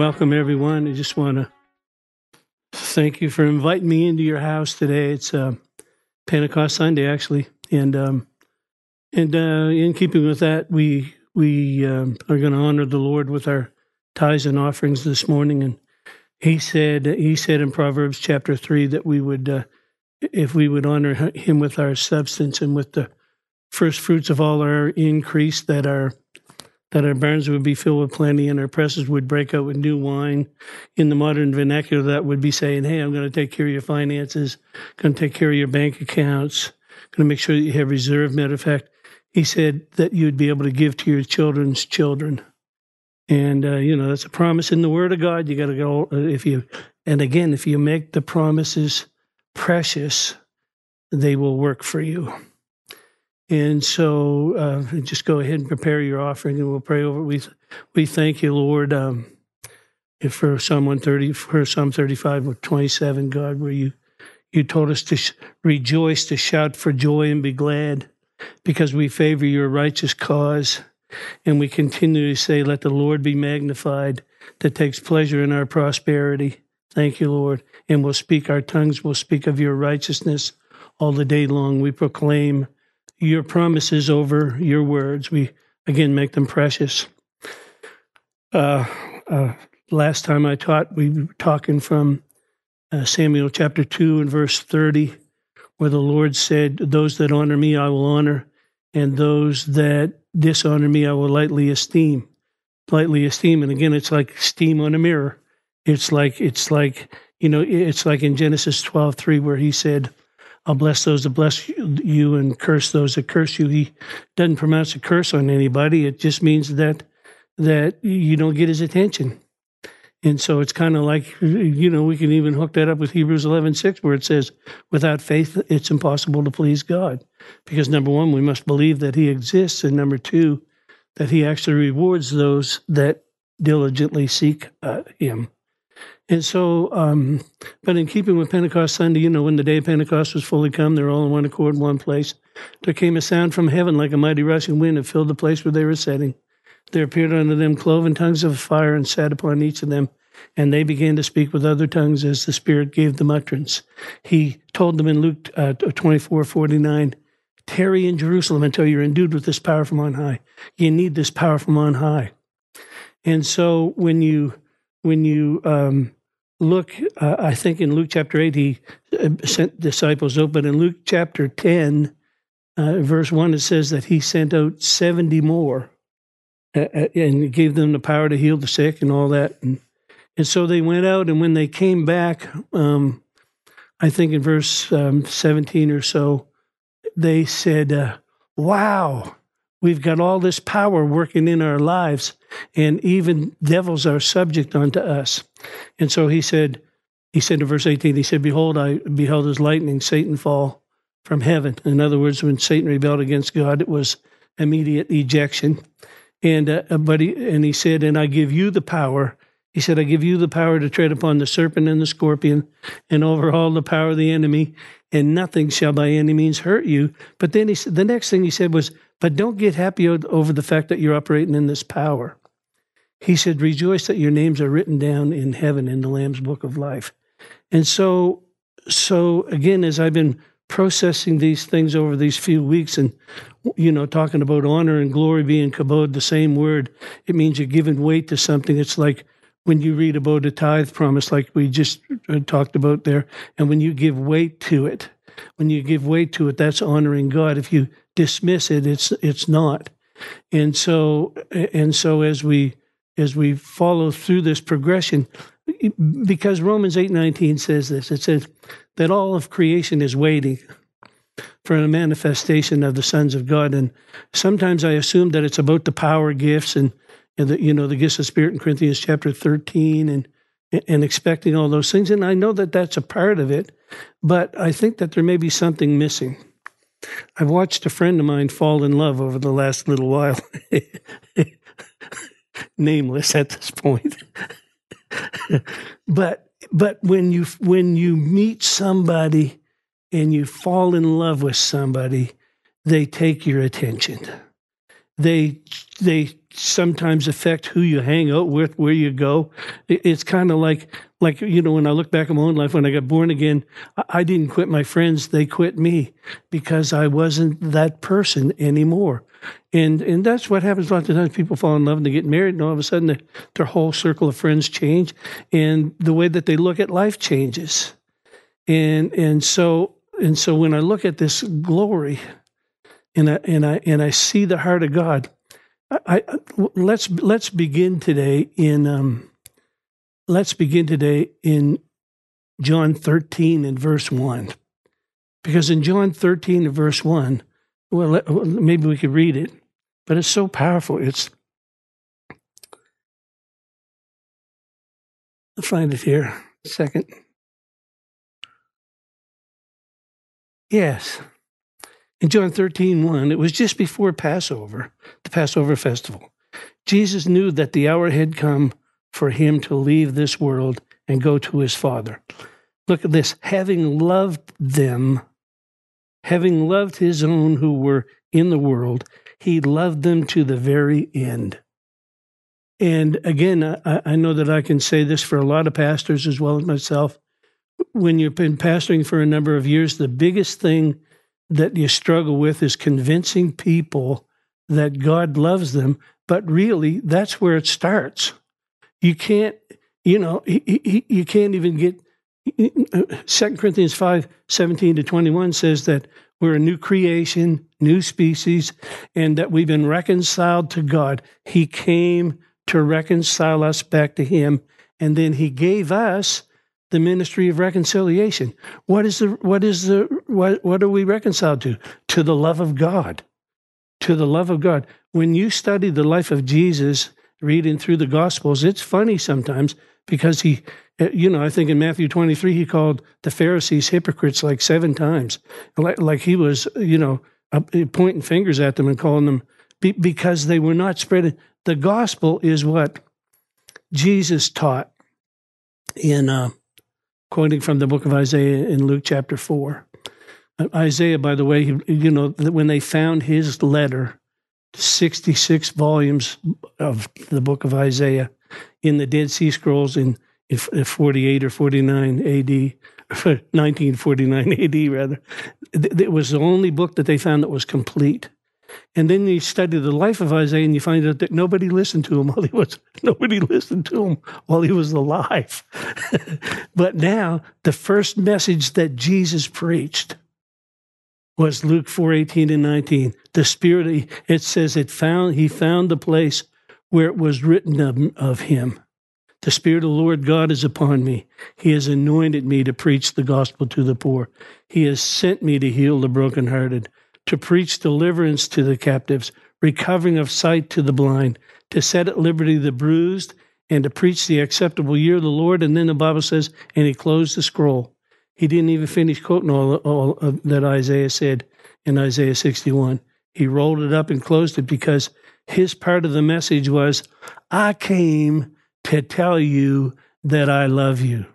welcome everyone. I just want to thank you for inviting me into your house today. It's uh, Pentecost Sunday, actually, and um, and uh, in keeping with that, we we um, are going to honor the Lord with our tithes and offerings this morning. And he said he said in Proverbs chapter three that we would, uh, if we would honor him with our substance and with the first fruits of all our increase, that our that our barns would be filled with plenty and our presses would break out with new wine. In the modern vernacular, that would be saying, Hey, I'm going to take care of your finances, going to take care of your bank accounts, going to make sure that you have reserve. Matter of fact, he said that you'd be able to give to your children's children. And, uh, you know, that's a promise in the Word of God. You got to go, uh, if you, and again, if you make the promises precious, they will work for you. And so uh, just go ahead and prepare your offering and we'll pray over it. We, we thank you, Lord, um, for Psalm 130, for Psalm 35 or 27, God, where you, you told us to sh- rejoice, to shout for joy and be glad because we favor your righteous cause. And we continue to say, Let the Lord be magnified that takes pleasure in our prosperity. Thank you, Lord. And we'll speak, our tongues We'll speak of your righteousness all the day long. We proclaim your promises over your words. We again make them precious. Uh, uh, last time I taught, we were talking from uh, Samuel chapter 2 and verse 30, where the Lord said, Those that honor me, I will honor, and those that dishonor me, I will lightly esteem. Lightly esteem. And again, it's like steam on a mirror. It's like, it's like, you know, it's like in Genesis 12, 3, where he said, I'll bless those that bless you and curse those that curse you. He doesn't pronounce a curse on anybody. It just means that that you don't get his attention. And so it's kind of like, you know, we can even hook that up with Hebrews 11, 6, where it says, without faith, it's impossible to please God. Because number one, we must believe that he exists. And number two, that he actually rewards those that diligently seek uh, him. And so, um, but in keeping with Pentecost Sunday, you know, when the day of Pentecost was fully come, they were all in one accord one place. There came a sound from heaven like a mighty rushing wind and filled the place where they were sitting. There appeared unto them cloven tongues of fire and sat upon each of them. And they began to speak with other tongues as the Spirit gave them utterance. He told them in Luke uh, 24 49, Tarry in Jerusalem until you're endued with this power from on high. You need this power from on high. And so when you, when you, um, look, uh, I think in Luke chapter 8, he uh, sent disciples out, but in Luke chapter 10, uh, verse 1, it says that he sent out 70 more uh, uh, and gave them the power to heal the sick and all that. And, and so they went out, and when they came back, um, I think in verse um, 17 or so, they said, uh, Wow, we've got all this power working in our lives, and even devils are subject unto us. And so he said, he said in verse 18, he said, Behold, I beheld as lightning Satan fall from heaven. In other words, when Satan rebelled against God, it was immediate ejection. And uh, but he and he said, and I give you the power. He said, I give you the power to tread upon the serpent and the scorpion, and over all the power of the enemy, and nothing shall by any means hurt you. But then he said, the next thing he said was, but don't get happy over the fact that you're operating in this power. He said, Rejoice that your names are written down in heaven in the Lamb's book of life. And so, so again, as I've been processing these things over these few weeks and, you know, talking about honor and glory being kabod, the same word, it means you're giving weight to something. It's like when you read about a tithe promise, like we just uh, talked about there, and when you give weight to it, when you give weight to it, that's honoring God. If you dismiss it, it's it's not. And so and so as we as we follow through this progression, because Romans eight nineteen says this, it says that all of creation is waiting for a manifestation of the sons of God. And sometimes I assume that it's about the power gifts and, and the you know the gifts of spirit in Corinthians chapter thirteen and and expecting all those things. And I know that that's a part of it, but I think that there may be something missing. I've watched a friend of mine fall in love over the last little while, nameless at this point. but but when you when you meet somebody and you fall in love with somebody, they take your attention. They they sometimes affect who you hang out with, where you go. It's kind of like, like you know, when I look back at my own life, when I got born again, I didn't quit my friends; they quit me because I wasn't that person anymore. And and that's what happens a lot of times. People fall in love and they get married, and all of a sudden, their, their whole circle of friends change, and the way that they look at life changes. And and so and so when I look at this glory, and I and I and I see the heart of God I, let's let's begin today in um, let's begin today in John 13 and verse 1. Because in John 13 and verse 1, well, maybe we could read it, but it's so powerful. It's, I'll find it here. Second. Yes. In John 13, 1, it was just before Passover, the Passover festival. Jesus knew that the hour had come for him to leave this world and go to his Father. Look at this. Having loved them, having loved his own who were in the world, he loved them to the very end. And again, I, I know that I can say this for a lot of pastors as well as myself. When you've been pastoring for a number of years, the biggest thing that you struggle with is convincing people that God loves them, but really that's where it starts. You can't, you know, you can't even get. Second Corinthians 5 17 to 21 says that we're a new creation, new species, and that we've been reconciled to God. He came to reconcile us back to Him, and then He gave us the ministry of reconciliation. What is the what is the what what are we reconciled to? To the love of God. To the love of God. When you study the life of Jesus, reading through the gospels, it's funny sometimes because he you know, I think in Matthew 23 he called the Pharisees hypocrites like 7 times. Like, like he was, you know, pointing fingers at them and calling them because they were not spreading the gospel is what Jesus taught in uh, quoting from the book of Isaiah in Luke chapter 4. Uh, Isaiah, by the way, you know, when they found his letter, 66 volumes of the book of Isaiah in the Dead Sea Scrolls in, in 48 or 49 AD, 1949 AD, rather. It was the only book that they found that was complete. And then you study the life of Isaiah and you find out that nobody listened to him while he was nobody listened to him while he was alive. but now the first message that Jesus preached was Luke 4, 18 and 19. The Spirit, it says it found he found the place where it was written of, of him. The Spirit of the Lord God is upon me. He has anointed me to preach the gospel to the poor. He has sent me to heal the brokenhearted to preach deliverance to the captives, recovering of sight to the blind, to set at liberty the bruised, and to preach the acceptable year of the Lord. And then the Bible says, and he closed the scroll. He didn't even finish quoting all, all that Isaiah said in Isaiah 61. He rolled it up and closed it because his part of the message was, I came to tell you that I love you.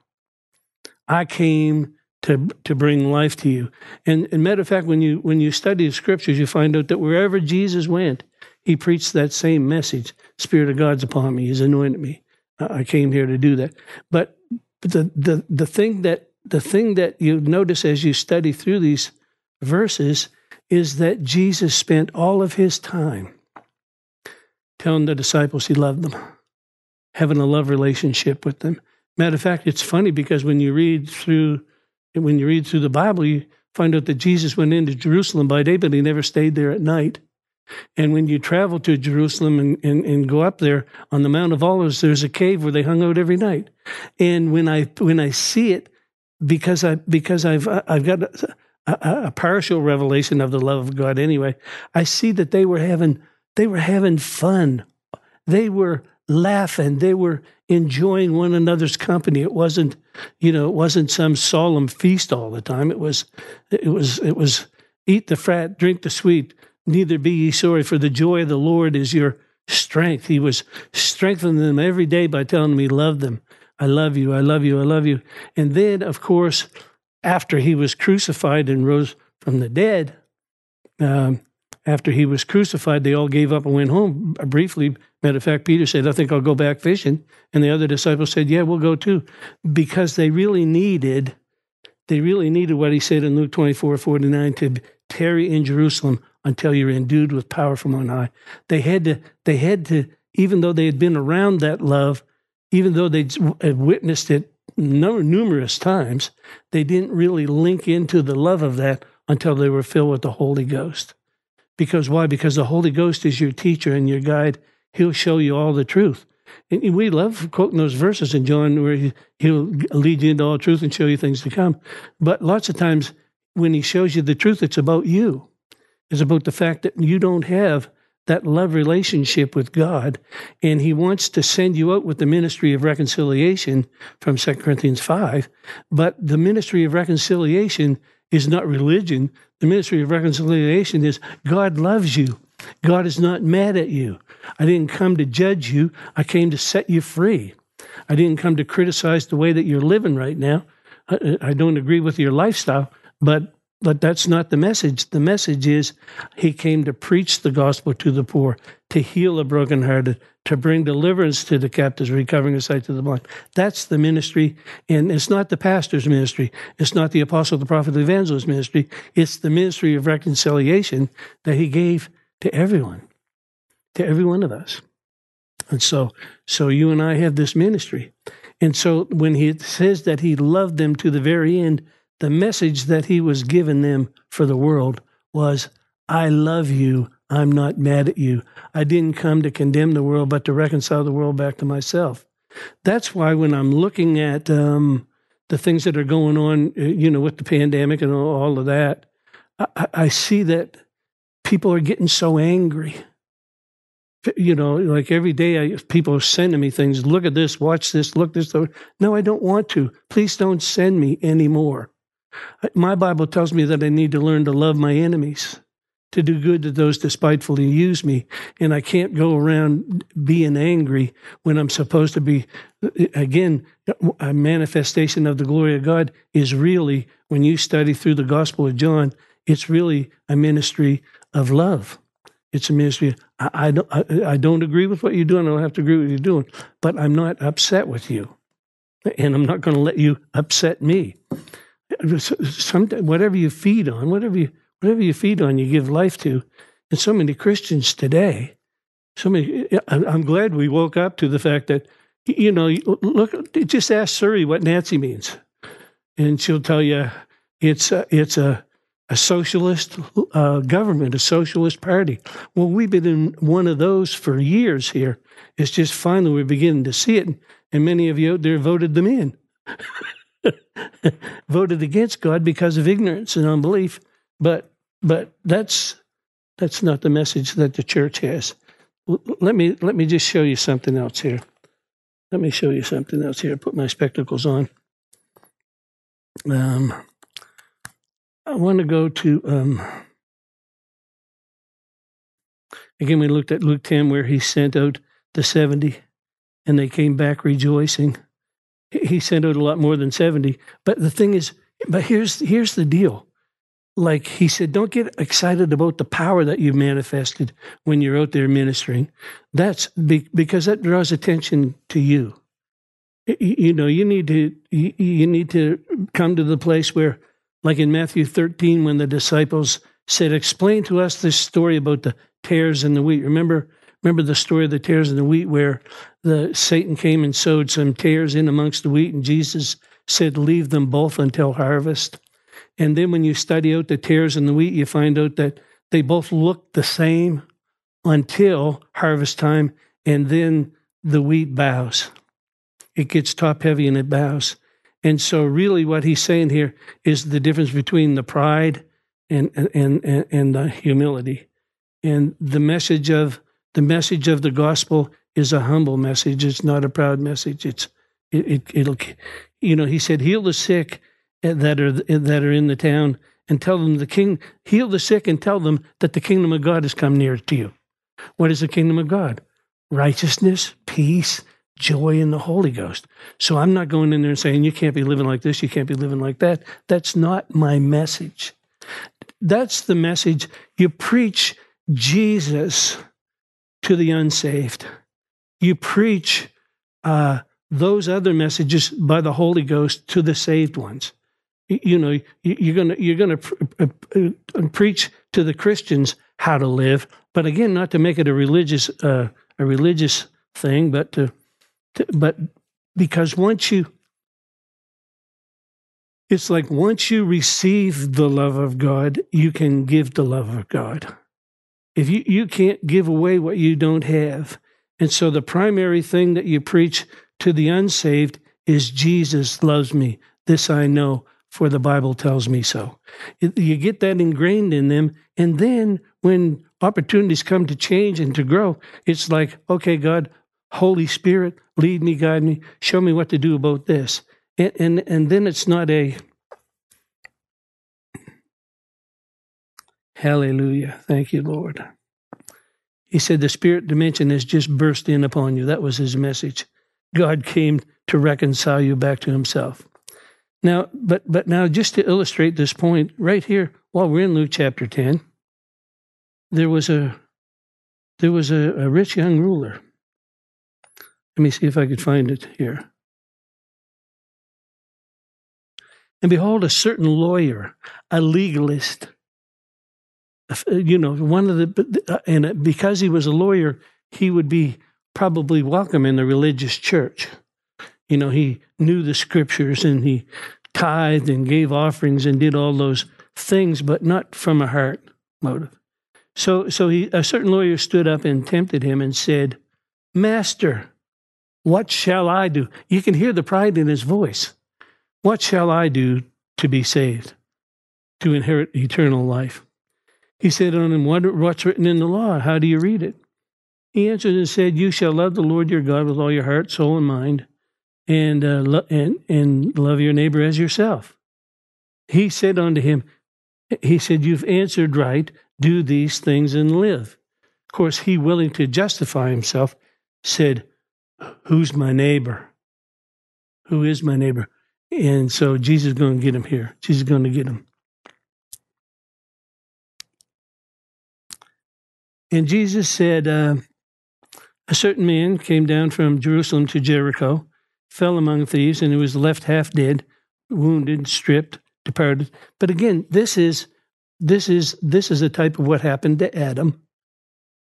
I came to to bring life to you. And, and matter of fact, when you when you study the scriptures, you find out that wherever Jesus went, he preached that same message. Spirit of God's upon me; He's anointed me. I came here to do that. But the the the thing that the thing that you notice as you study through these verses is that Jesus spent all of his time telling the disciples he loved them, having a love relationship with them. Matter of fact, it's funny because when you read through when you read through the Bible, you find out that Jesus went into Jerusalem by day, but he never stayed there at night. And when you travel to Jerusalem and, and, and go up there on the Mount of Olives, there's a cave where they hung out every night. And when I when I see it, because I because I've I've got a, a, a partial revelation of the love of God anyway, I see that they were having they were having fun. They were laughing. They were enjoying one another's company. It wasn't, you know, it wasn't some solemn feast all the time. It was, it was, it was eat the fat, drink the sweet. Neither be ye sorry, for the joy of the Lord is your strength. He was strengthening them every day by telling them he loved them. I love you. I love you. I love you. And then, of course, after he was crucified and rose from the dead, um, after he was crucified, they all gave up and went home briefly. Matter of fact, Peter said, I think I'll go back fishing. And the other disciples said, Yeah, we'll go too. Because they really needed, they really needed what he said in Luke 24 49 to tarry in Jerusalem until you're endued with power from on high. They had to, they had to, even though they had been around that love, even though they had witnessed it numerous times, they didn't really link into the love of that until they were filled with the Holy Ghost. Because why? Because the Holy Ghost is your teacher and your guide. He'll show you all the truth. And we love quoting those verses in John where he, he'll lead you into all truth and show you things to come. But lots of times when he shows you the truth, it's about you. It's about the fact that you don't have that love relationship with God. And he wants to send you out with the ministry of reconciliation from 2 Corinthians 5. But the ministry of reconciliation is not religion. The ministry of reconciliation is God loves you. God is not mad at you. I didn't come to judge you. I came to set you free. I didn't come to criticize the way that you're living right now. I, I don't agree with your lifestyle, but but that's not the message. The message is he came to preach the gospel to the poor, to heal the brokenhearted, to bring deliverance to the captives, recovering the sight to the blind. That's the ministry. And it's not the pastor's ministry. It's not the apostle, the prophet, the evangelist ministry. It's the ministry of reconciliation that he gave to everyone, to every one of us. And so, so you and I have this ministry. And so when he says that he loved them to the very end, the message that he was giving them for the world was, I love you. I'm not mad at you. I didn't come to condemn the world, but to reconcile the world back to myself. That's why when I'm looking at um, the things that are going on, uh, you know, with the pandemic and all of that, I, I see that people are getting so angry. You know, like every day, I, people are sending me things. Look at this, watch this, look this. No, I don't want to. Please don't send me anymore. My Bible tells me that I need to learn to love my enemies, to do good to those despitefully use me. And I can't go around being angry when I'm supposed to be. Again, a manifestation of the glory of God is really, when you study through the Gospel of John, it's really a ministry of love. It's a ministry. I, I don't. I, I don't agree with what you're doing. I don't have to agree with what you're doing, but I'm not upset with you, and I'm not going to let you upset me some, whatever you feed on, whatever you whatever you feed on, you give life to. And so many Christians today, so many. I'm glad we woke up to the fact that you know, look, just ask Siri what Nancy means, and she'll tell you it's a, it's a a socialist uh, government, a socialist party. Well, we've been in one of those for years here. It's just finally we're beginning to see it, and many of you out there voted them in. voted against God because of ignorance and unbelief. But but that's that's not the message that the church has. Let me let me just show you something else here. Let me show you something else here. Put my spectacles on. Um, I want to go to um, again. We looked at Luke ten, where he sent out the seventy, and they came back rejoicing he sent out a lot more than 70. But the thing is, but here's here's the deal. Like he said, don't get excited about the power that you've manifested when you're out there ministering. That's be, because that draws attention to you. You know, you need to you need to come to the place where, like in Matthew 13, when the disciples said, "Explain to us this story about the tares and the wheat." Remember, Remember the story of the tares and the wheat, where the Satan came and sowed some tares in amongst the wheat, and Jesus said, "Leave them both until harvest." And then when you study out the tares and the wheat, you find out that they both look the same until harvest time, and then the wheat bows. It gets top heavy and it bows. And so, really, what he's saying here is the difference between the pride and and and, and the humility, and the message of the message of the gospel is a humble message. It's not a proud message. It's it, it will you know he said heal the sick that are that are in the town and tell them the king heal the sick and tell them that the kingdom of God has come near to you. What is the kingdom of God? Righteousness, peace, joy in the Holy Ghost. So I'm not going in there and saying you can't be living like this, you can't be living like that. That's not my message. That's the message you preach Jesus to the unsaved. You preach uh, those other messages by the Holy Ghost to the saved ones. You know, you're gonna you're gonna uh, uh, preach to the Christians how to live, but again, not to make it a religious uh, a religious thing, but to, but because once you it's like once you receive the love of God, you can give the love of God. If you, you can't give away what you don't have. And so the primary thing that you preach to the unsaved is Jesus loves me. This I know, for the Bible tells me so. You get that ingrained in them. And then when opportunities come to change and to grow, it's like, okay, God, Holy Spirit, lead me, guide me, show me what to do about this. And, and, and then it's not a hallelujah. Thank you, Lord. He said the spirit dimension has just burst in upon you. That was his message. God came to reconcile you back to himself. Now, but but now just to illustrate this point, right here, while we're in Luke chapter 10, there was a there was a, a rich young ruler. Let me see if I could find it here. And behold, a certain lawyer, a legalist, uh, you know, one of the, uh, and uh, because he was a lawyer, he would be probably welcome in the religious church. You know, he knew the scriptures and he tithed and gave offerings and did all those things, but not from a heart motive. So, so he, a certain lawyer stood up and tempted him and said, Master, what shall I do? You can hear the pride in his voice. What shall I do to be saved, to inherit eternal life? He said on him, what, What's written in the law? How do you read it? He answered and said, You shall love the Lord your God with all your heart, soul, and mind, and, uh, lo- and, and love your neighbor as yourself. He said unto him, He said, You've answered right. Do these things and live. Of course, he, willing to justify himself, said, Who's my neighbor? Who is my neighbor? And so Jesus is going to get him here. Jesus is going to get him. And Jesus said, uh, A certain man came down from Jerusalem to Jericho, fell among thieves, and he was left half dead, wounded, stripped, departed. But again, this is this is this is a type of what happened to Adam.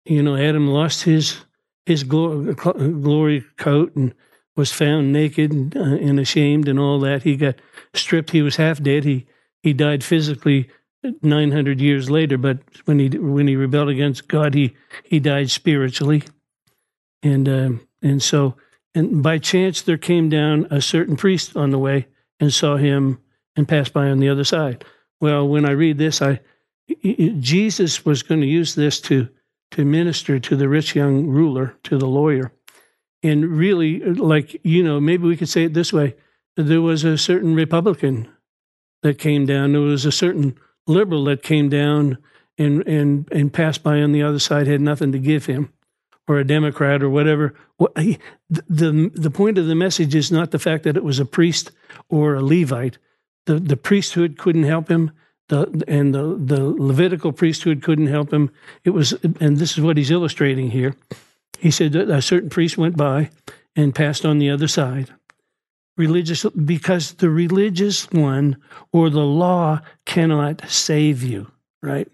You know, Adam lost his his glory, coat and was found naked and, uh, and ashamed and all that. He got stripped. He was half dead. He he died physically 900 years later, but when he when he rebelled against God, he he died spiritually, and uh, and so and by chance there came down a certain priest on the way and saw him and passed by on the other side. Well, when I read this, I Jesus was going to use this to to minister to the rich young ruler, to the lawyer, and really, like you know, maybe we could say it this way: there was a certain Republican that came down. There was a certain liberal that came down and and and passed by on the other side had nothing to give him, or a Democrat or whatever. the the point of the message is not the fact that it was a priest or a Levite. The the priesthood couldn't help him. The and the the Levitical priesthood couldn't help him. It was, and this is what he's illustrating here. He said that a certain priest went by and passed on the other side religious because the religious one or the law cannot save you, right?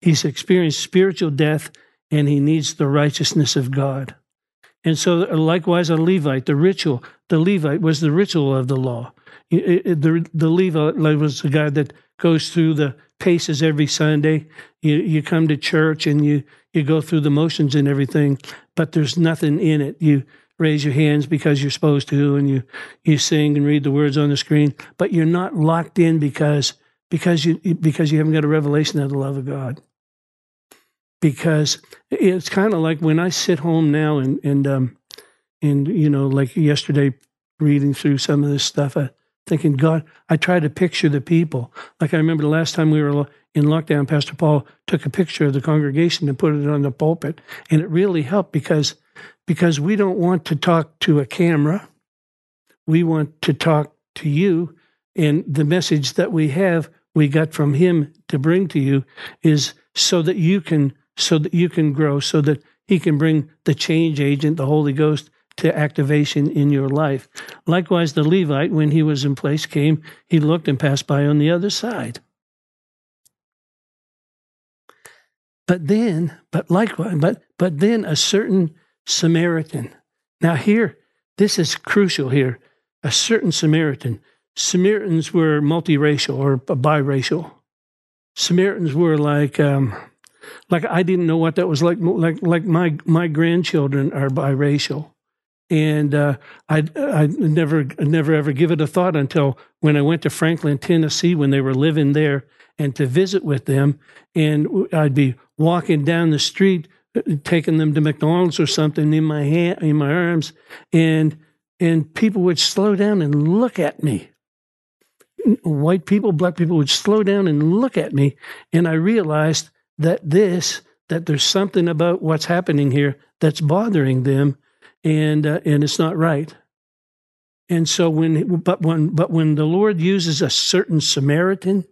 He's experienced spiritual death and he needs the righteousness of God. And so, likewise, a Levite, the ritual, the Levite was the ritual of the law. The, the Levite was the guy that goes through the paces every Sunday. You, you come to church and you, you go through the motions and everything, but there's nothing in it. You raise your hands because you're supposed to and you you sing and read the words on the screen but you're not locked in because because you because you haven't got a revelation of the love of god because it's kind of like when i sit home now and and um and you know like yesterday reading through some of this stuff I, thinking god i try to picture the people like i remember the last time we were in lockdown pastor paul took a picture of the congregation and put it on the pulpit and it really helped because because we don't want to talk to a camera. We want to talk to you. And the message that we have, we got from him to bring to you is so that you can so that you can grow, so that He can bring the change agent, the Holy Ghost, to activation in your life. Likewise, the Levite, when he was in place, came, he looked and passed by on the other side. But then, but likewise, but but then a certain Samaritan. Now here, this is crucial here. A certain Samaritan. Samaritans were multiracial or biracial. Samaritans were like um, like I didn't know what that was like. Like like my my grandchildren are biracial, and uh, I I never never ever give it a thought until when I went to Franklin, Tennessee, when they were living there, and to visit with them, and I'd be walking down the street, uh, taking them to McDonald's or something in my hand in my arms, and and people would slow down and look at me. White people, black people would slow down and look at me. And I realized that this, that there's something about what's happening here that's bothering them and, uh, and it's not right. And so when, but when, but when the Lord uses a certain Samaritan,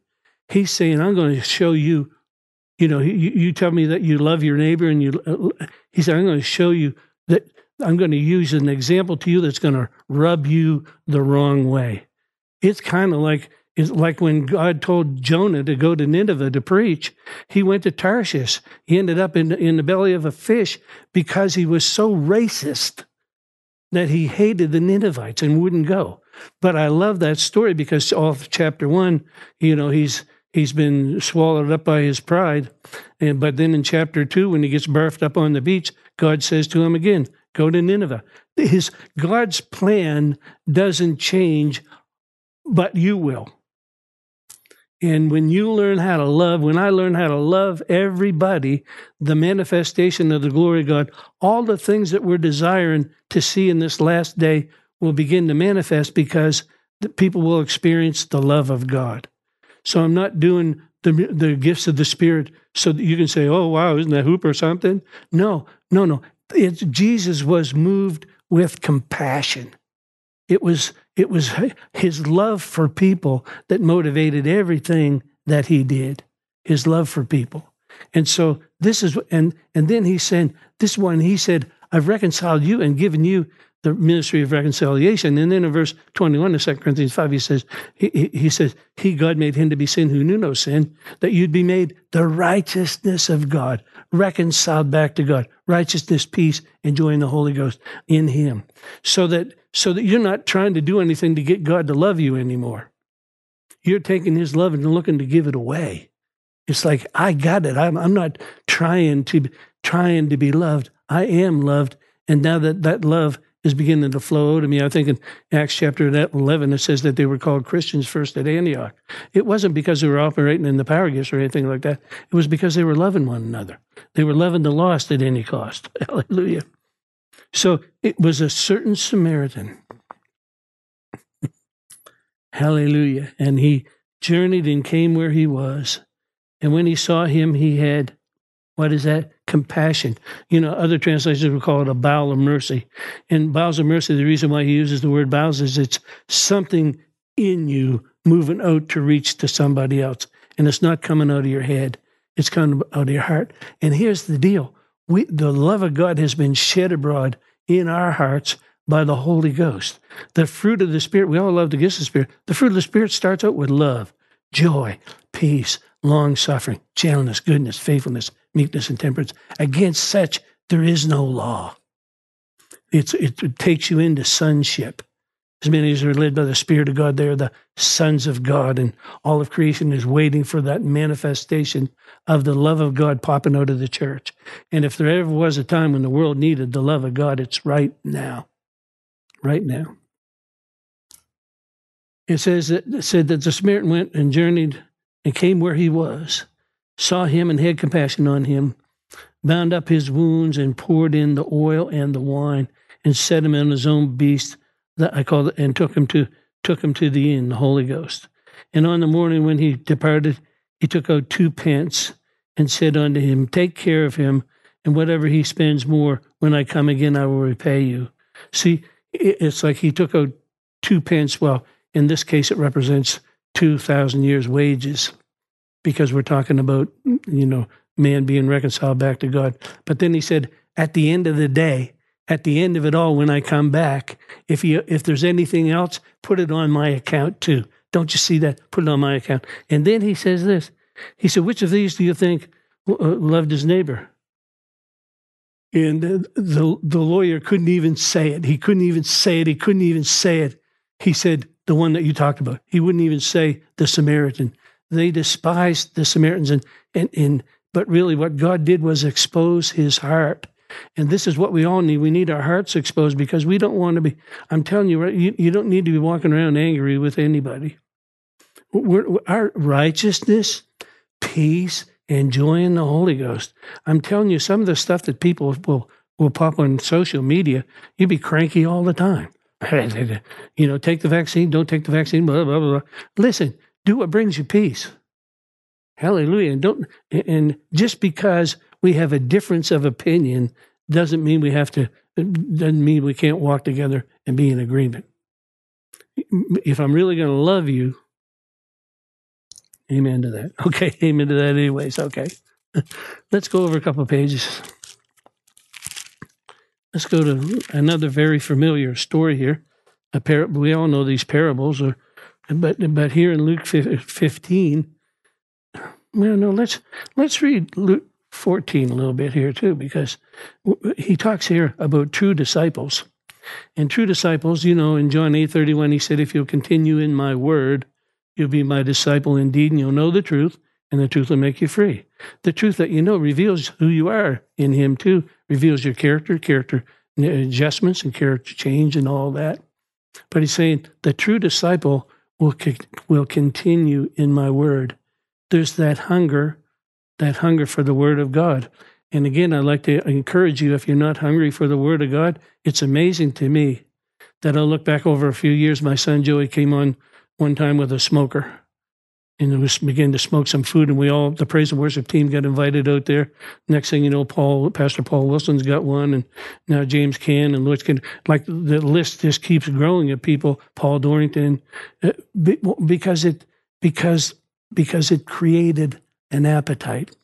he's saying, I'm going to show you, you know, you, you tell me that you love your neighbor and you, he said, I'm going to show you that I'm going to use an example to you that's going to rub you the wrong way. It's kind of like it's like when God told Jonah to go to Nineveh to preach. He went to Tarshish. He ended up in in the belly of a fish because he was so racist that he hated the Ninevites and wouldn't go. But I love that story because all of chapter one, you know, he's he's been swallowed up by his pride. And but then in chapter two, when he gets barfed up on the beach, God says to him again, "Go to Nineveh." His God's plan doesn't change but you will. And when you learn how to love, when I learn how to love everybody, the manifestation of the glory of God, all the things that we're desiring to see in this last day will begin to manifest because people will experience the love of God. So I'm not doing the, the gifts of the Spirit so that you can say, oh, wow, isn't that hoop or something? No, no, no. It's, Jesus was moved with compassion. It was it was his love for people that motivated everything that he did. His love for people. And so this is and and then he said this one he said I've reconciled you and given you the ministry of reconciliation. And then in verse 21 of 2 Corinthians 5, he says, he, he, says, He, God, made him to be sin who knew no sin, that you'd be made the righteousness of God, reconciled back to God, righteousness, peace, enjoying the Holy Ghost in him. So that so that you're not trying to do anything to get God to love you anymore. You're taking his love and looking to give it away. It's like, I got it. I'm, I'm not trying to trying to be loved. I am loved. And now that that love is beginning to flow to me. I think in Acts chapter 11, it says that they were called Christians first at Antioch. It wasn't because they were operating in the power gifts or anything like that. It was because they were loving one another. They were loving the lost at any cost. Hallelujah. So it was a certain Samaritan. Hallelujah. And he journeyed and came where he was. And when he saw him, he had, what is that? Compassion. You know, other translations will call it a bowel of mercy. And bowels of mercy, the reason why he uses the word bowels is it's something in you moving out to reach to somebody else. And it's not coming out of your head, it's coming out of your heart. And here's the deal we, the love of God has been shed abroad in our hearts by the Holy Ghost. The fruit of the Spirit, we all love the gifts of the Spirit. The fruit of the Spirit starts out with love, joy, peace, long suffering, gentleness, goodness, faithfulness, meekness, and temperance. Against such, there is no law. It's, it, it takes you into sonship. As many as are led by the Spirit of God, they are the sons of God, and all of creation is waiting for that manifestation of the love of God popping out of the church. And if there ever was a time when the world needed the love of God, it's right now. Right now. It says that it said that the Samaritan went and journeyed and came where he was, saw him and had compassion on him, bound up his wounds and poured in the oil and the wine, and set him on his own beast that I called and took him to took him to the inn, the Holy Ghost. And on the morning when he departed, he took out two pence and said unto him, Take care of him, and whatever he spends more, when I come again, I will repay you. See, it's like he took out two pence. Well, in this case, it represents 2,000 years' wages because we're talking about, you know, man being reconciled back to God. But then he said, at the end of the day, at the end of it all, when I come back, if you if there's anything else, put it on my account too. Don't you see that? Put it on my account. And then he says this. He said, "Which of these do you think uh, loved his neighbor?" And the the lawyer couldn't even say it. He couldn't even say it. He couldn't even say it. He said, "The one that you talked about." He wouldn't even say the Samaritan. They despised the Samaritans, and and, and but really, what God did was expose his heart and this is what we all need. We need our hearts exposed because we don't want to be, I'm telling you, you, you don't need to be walking around angry with anybody. We're, our righteousness, peace, and joy in the Holy Ghost. I'm telling you, some of the stuff that people will, will pop on social media, you'd be cranky all the time. you know, take the vaccine, don't take the vaccine, blah, blah, blah. Listen, do what brings you peace. Hallelujah. And don't and just because we have a difference of opinion doesn't mean we have to doesn't mean we can't walk together and be in agreement. If I'm really going to love you, amen to that. Okay, amen to that anyways. Okay. Let's go over a couple pages. Let's go to another very familiar story here. A we all know these parables, or, but but here in Luke 15, well, no, let's let's read Luke 14 a little bit here too, because he talks here about true disciples. And true disciples, you know, in John 8 31, he said, If you'll continue in my word, you'll be my disciple indeed, and you'll know the truth, and the truth will make you free. The truth that you know reveals who you are in him too, reveals your character, character adjustments, and character change, and all that. But he's saying the true disciple will, will continue in my word. There's that hunger that hunger for the Word of God. And again, I'd like to encourage you if you're not hungry for the Word of God, it's amazing to me that I'll look back over a few years. My son Joey came on one time with a smoker and we began to smoke some food, and we all the praise and worship team got invited out there. Next thing you know, Paul, Pastor Paul Wilson's got one, and now James Can and Lewis Can. Like the list just keeps growing of people. Paul Dorrington, uh, because it because because it created an appetite.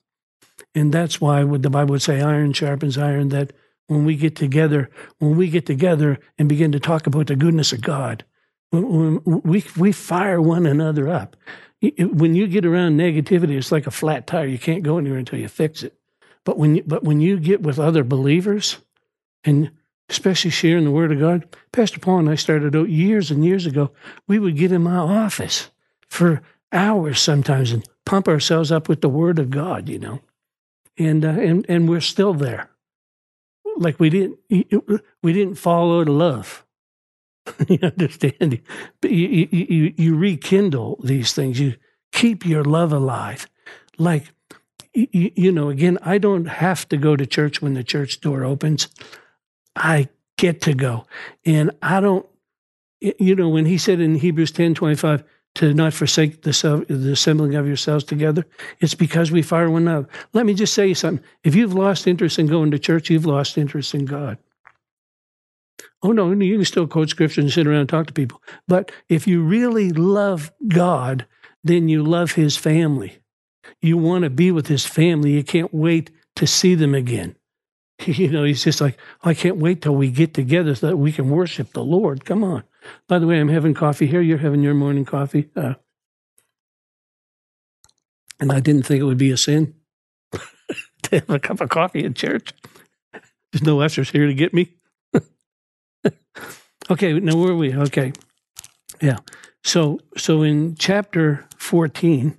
And that's why the Bible would say iron sharpens iron, that when we get together, when we get together and begin to talk about the goodness of God, we, we fire one another up. When you get around negativity, it's like a flat tire. You can't go anywhere until you fix it. But when you, but when you get with other believers, and especially sharing the Word of God, Pastor Paul and I started out years and years ago. We would get in my office for hours sometimes and pump ourselves up with the Word of God, you know, and uh, and and we're still there. Like we didn't we didn't fall out of love. you understand? But you, you you rekindle these things. You keep your love alive. Like you, you know, again, I don't have to go to church when the church door opens. I get to go, and I don't. You know, when he said in Hebrews ten twenty five to not forsake the, the assembling of yourselves together. It's because we fire one another. Let me just say something. If you've lost interest in going to church, you've lost interest in God. Oh, no, you can still quote scripture and sit around and talk to people. But if you really love God, then you love his family. You want to be with his family. You can't wait to see them again. You know, he's just like, I can't wait till we get together so that we can worship the Lord. Come on. By the way, I'm having coffee here. You're having your morning coffee. Uh, and I didn't think it would be a sin to have a cup of coffee in church. There's no ushers here to get me. okay, now where are we? Okay. Yeah. So so in chapter 14,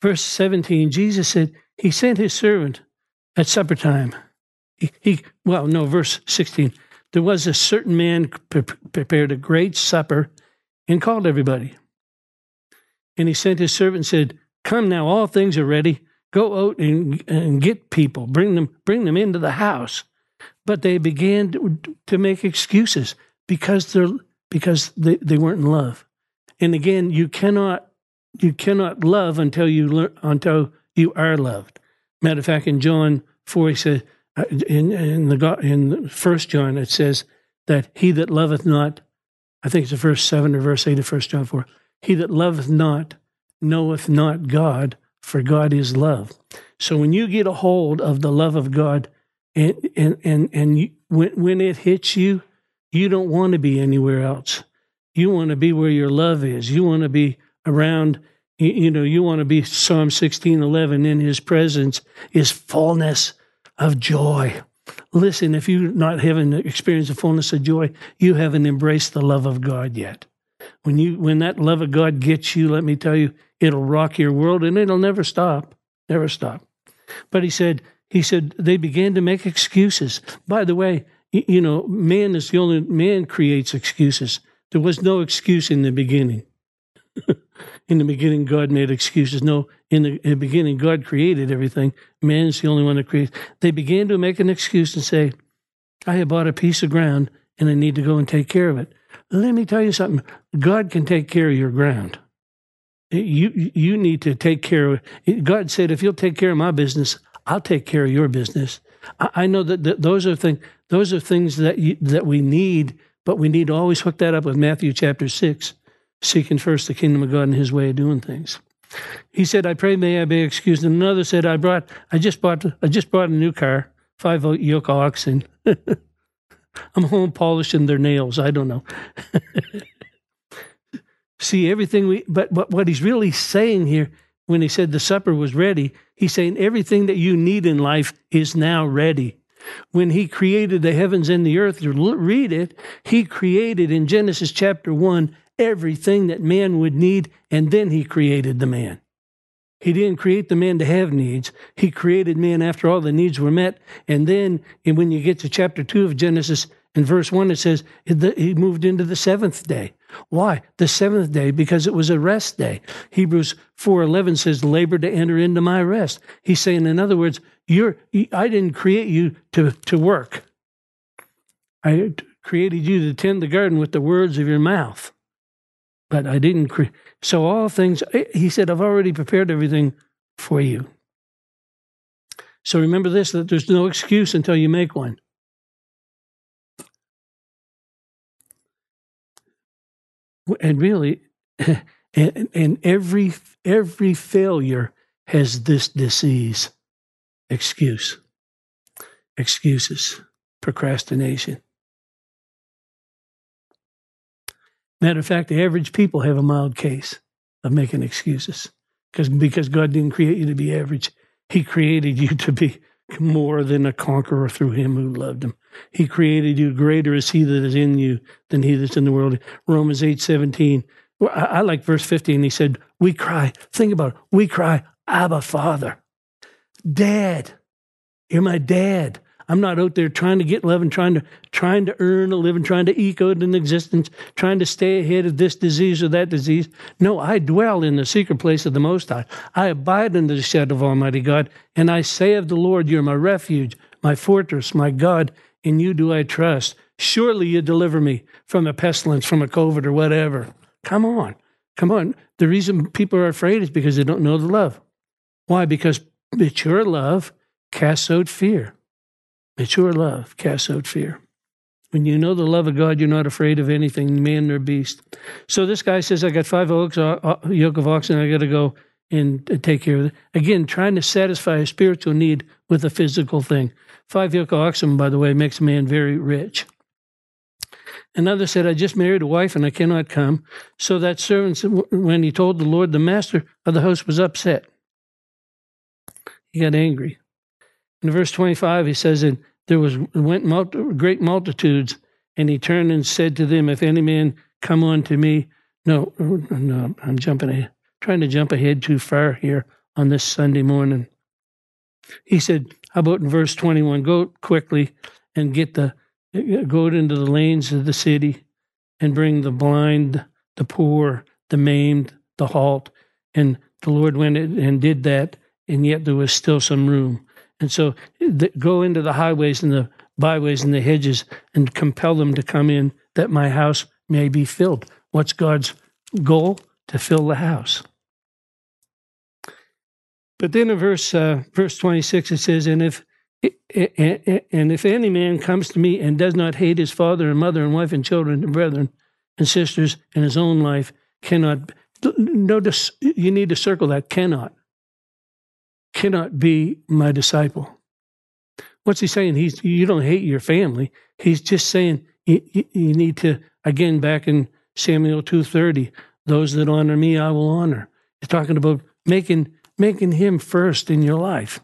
verse 17, Jesus said, He sent his servant at supper time he, well, no, verse 16. There was a certain man pre- prepared a great supper and called everybody. And he sent his servant and said, Come now, all things are ready. Go out and, and get people, bring them, bring them into the house. But they began to, to make excuses because they're because they, they weren't in love. And again, you cannot you cannot love until you learn until you are loved. Matter of fact, in John four, he said, uh, Uh, in in the in First John it says that he that loveth not, I think it's verse seven or verse eight of First John four. He that loveth not knoweth not God, for God is love. So when you get a hold of the love of God, and and and and you, when when it hits you, you don't want to be anywhere else. You want to be where your love is. You want to be around. You, you know, you want to be Psalm sixteen eleven. In His presence is fullness of joy. Listen, if you're not having experienced the fullness of joy, you haven't embraced the love of God yet. When you when that love of God gets you, let me tell you, it'll rock your world and it'll never stop. Never stop. But he said, he said they began to make excuses. By the way, you know, man is the only man creates excuses. There was no excuse in the beginning. in the beginning, God made excuses. No, in the, in the beginning, God created everything. Man is the only one that creates. They began to make an excuse and say, I have bought a piece of ground and I need to go and take care of it. Let me tell you something. God can take care of your ground. You you need to take care of. it. God said, if you'll take care of my business, I'll take care of your business. I, I know that, that, those are things. Those are things that you, that we need, but we need to always hook that up with Matthew chapter six, seeking first the kingdom of God and His way of doing things. He said, "I pray may I be excused." And another said, "I brought. I just bought. I just bought a new car, five yoke oxen." I'm home polishing their nails. I don't know. See everything we, but, but what he's really saying here when he said the supper was ready, he's saying everything that you need in life is now ready. When he created the heavens and the earth, read it, he created in Genesis chapter 1 everything that man would need, and then he created the man. He didn't create the man to have needs. He created man after all the needs were met. And then and when you get to chapter 2 of Genesis, in verse 1, it says he moved into the seventh day. Why? The seventh day, because it was a rest day. Hebrews 4.11 says, labor to enter into my rest. He's saying, in other words, you're, I didn't create you to, to work. I created you to tend the garden with the words of your mouth. But I didn't create. So all things, eh, he said, I've already prepared everything for you. So remember this that there's no excuse until you make one. And really, and, and every every failure has this disease excuse, excuses, procrastination. Matter of fact, the average people have a mild case of making excuses because because God didn't create you to be average. He created you to be more than a conqueror through him who loved him. He created you greater is he that is in you than he that's in the world. Romans 8 17. Well, I, I like verse 15. He said, We cry, think about it. We cry, Abba, Father. Dad. You're my dad. I'm not out there trying to get love and trying to trying to earn a living, trying to eke out an existence, trying to stay ahead of this disease or that disease. No, I dwell in the secret place of the Most High. I abide under the shadow of Almighty God, and I say of the Lord, You're my refuge, my fortress, my God. In you do I trust. Surely you deliver me from a pestilence, from a COVID or whatever. Come on, come on. The reason people are afraid is because they don't know the love. Why? Because mature love casts out fear. Mature love casts out fear. When you know the love of God, you're not afraid of anything, man or beast. So this guy says, I got five oaks, uh, uh, yoke of oxen, I got to go and take care of it. Again, trying to satisfy a spiritual need with a physical thing. Five yoke of oxen, by the way, makes a man very rich. Another said, I just married a wife and I cannot come. So that servant, when he told the Lord, the master of the house was upset. He got angry. In verse 25, he says, And there was went great multitudes, and he turned and said to them, If any man come unto me, no, no, I'm jumping ahead, trying to jump ahead too far here on this Sunday morning. He said, How about in verse 21? Go quickly and get the, go into the lanes of the city and bring the blind, the poor, the maimed, the halt. And the Lord went and did that, and yet there was still some room. And so go into the highways and the byways and the hedges and compel them to come in that my house may be filled. What's God's goal? To fill the house. But then in verse uh, verse 26 it says, and if and if any man comes to me and does not hate his father and mother and wife and children and brethren and sisters and his own life, cannot notice you need to circle that cannot cannot be my disciple. What's he saying? He's you don't hate your family. He's just saying you, you need to again back in samuel 2.30 those that honor me i will honor. He's talking about making making him first in your life.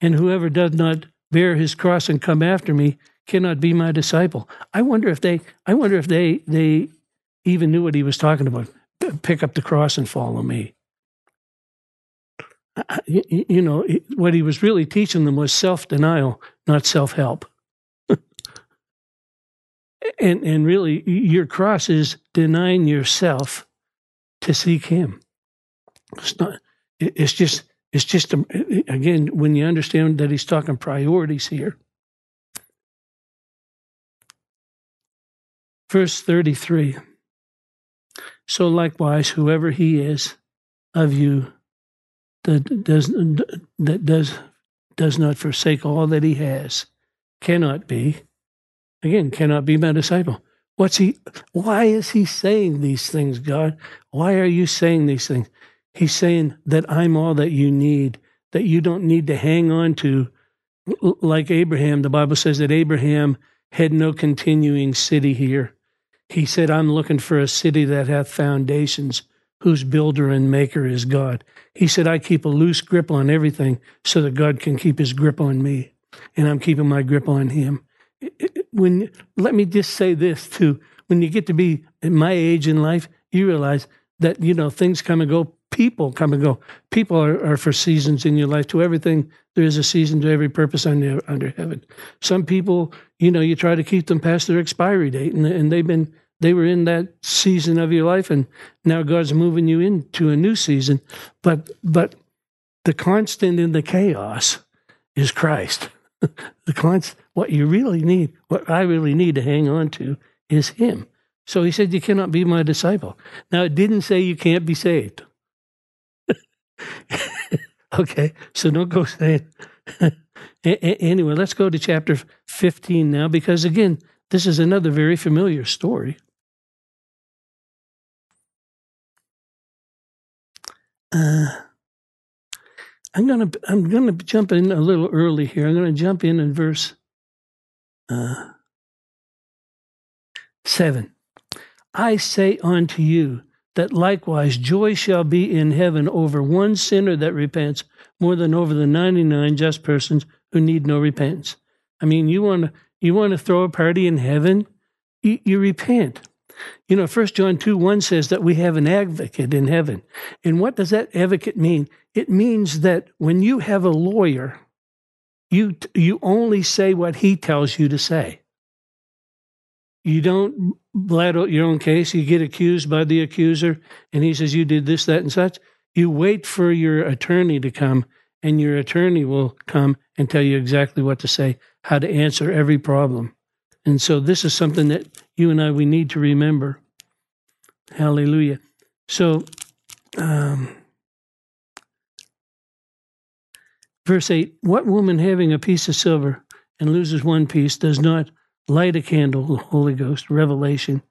And whoever does not bear his cross and come after me cannot be my disciple. I wonder if they i wonder if they they even knew what he was talking about. Pick up the cross and follow me. You know, what he was really teaching them was self denial, not self help. and, and really, your cross is denying yourself to seek him. It's not, it's just, it's just, um, again, when you understand that he's talking priorities here. Verse 33 so likewise, whoever he is of you that does that does does not forsake all that he has cannot be again cannot be my disciple. What's he? Why is he saying these things, God? Why are you saying these things? He's saying that I'm all that you need. That you don't need to hang on to, like Abraham. The Bible says that Abraham had no continuing city here. He said, I'm looking for a city that hath foundations, whose builder and maker is God. He said, I keep a loose grip on everything so that God can keep his grip on me. And I'm keeping my grip on him. When let me just say this too. When you get to be at my age in life, you realize that, you know, things come and go, people come and go. People are, are for seasons in your life. To everything, there is a season to every purpose under, under heaven. Some people, you know, you try to keep them past their expiry date, and, and they've been they were in that season of your life and now god's moving you into a new season. But but the constant in the chaos is christ. The constant what you really need what i really need to hang on to is him. So he said you cannot be my disciple. Now it didn't say you can't be saved. Okay so don't go saying anyway let's go to chapter 15 now because again this is another very familiar story Uh, I'm gonna I'm gonna jump in a little early here. I'm gonna jump in in verse uh, seven. I say unto you that likewise joy shall be in heaven over one sinner that repents more than over the ninety nine just persons who need no repentance. I mean, you want to you want to throw a party in heaven, you, you repent. You know, First John 2 1 says that we have an advocate in heaven. And what does that advocate mean? It means that when you have a lawyer, you, you only say what he tells you to say. You don't out your own case. You get accused by the accuser, and he says, You did this, that, and such. You wait for your attorney to come, and your attorney will come and tell you exactly what to say, how to answer every problem. And so this is something that you and I we need to remember. Hallelujah. So um, verse 8 What woman having a piece of silver and loses one piece does not light a candle, the Holy Ghost, revelation,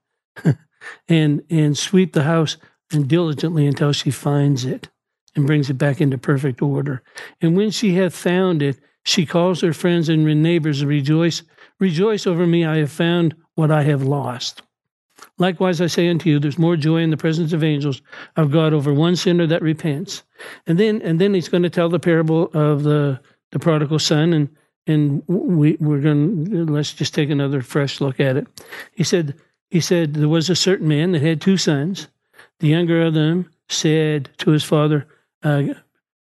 and and sweep the house and diligently until she finds it and brings it back into perfect order. And when she hath found it, she calls her friends and neighbors rejoice Rejoice over me, I have found what I have lost. Likewise, I say unto you, there's more joy in the presence of angels of God over one sinner that repents. And then, and then he's going to tell the parable of the the prodigal son, and and we we're going to let's just take another fresh look at it. He said, he said there was a certain man that had two sons. The younger of them said to his father, uh,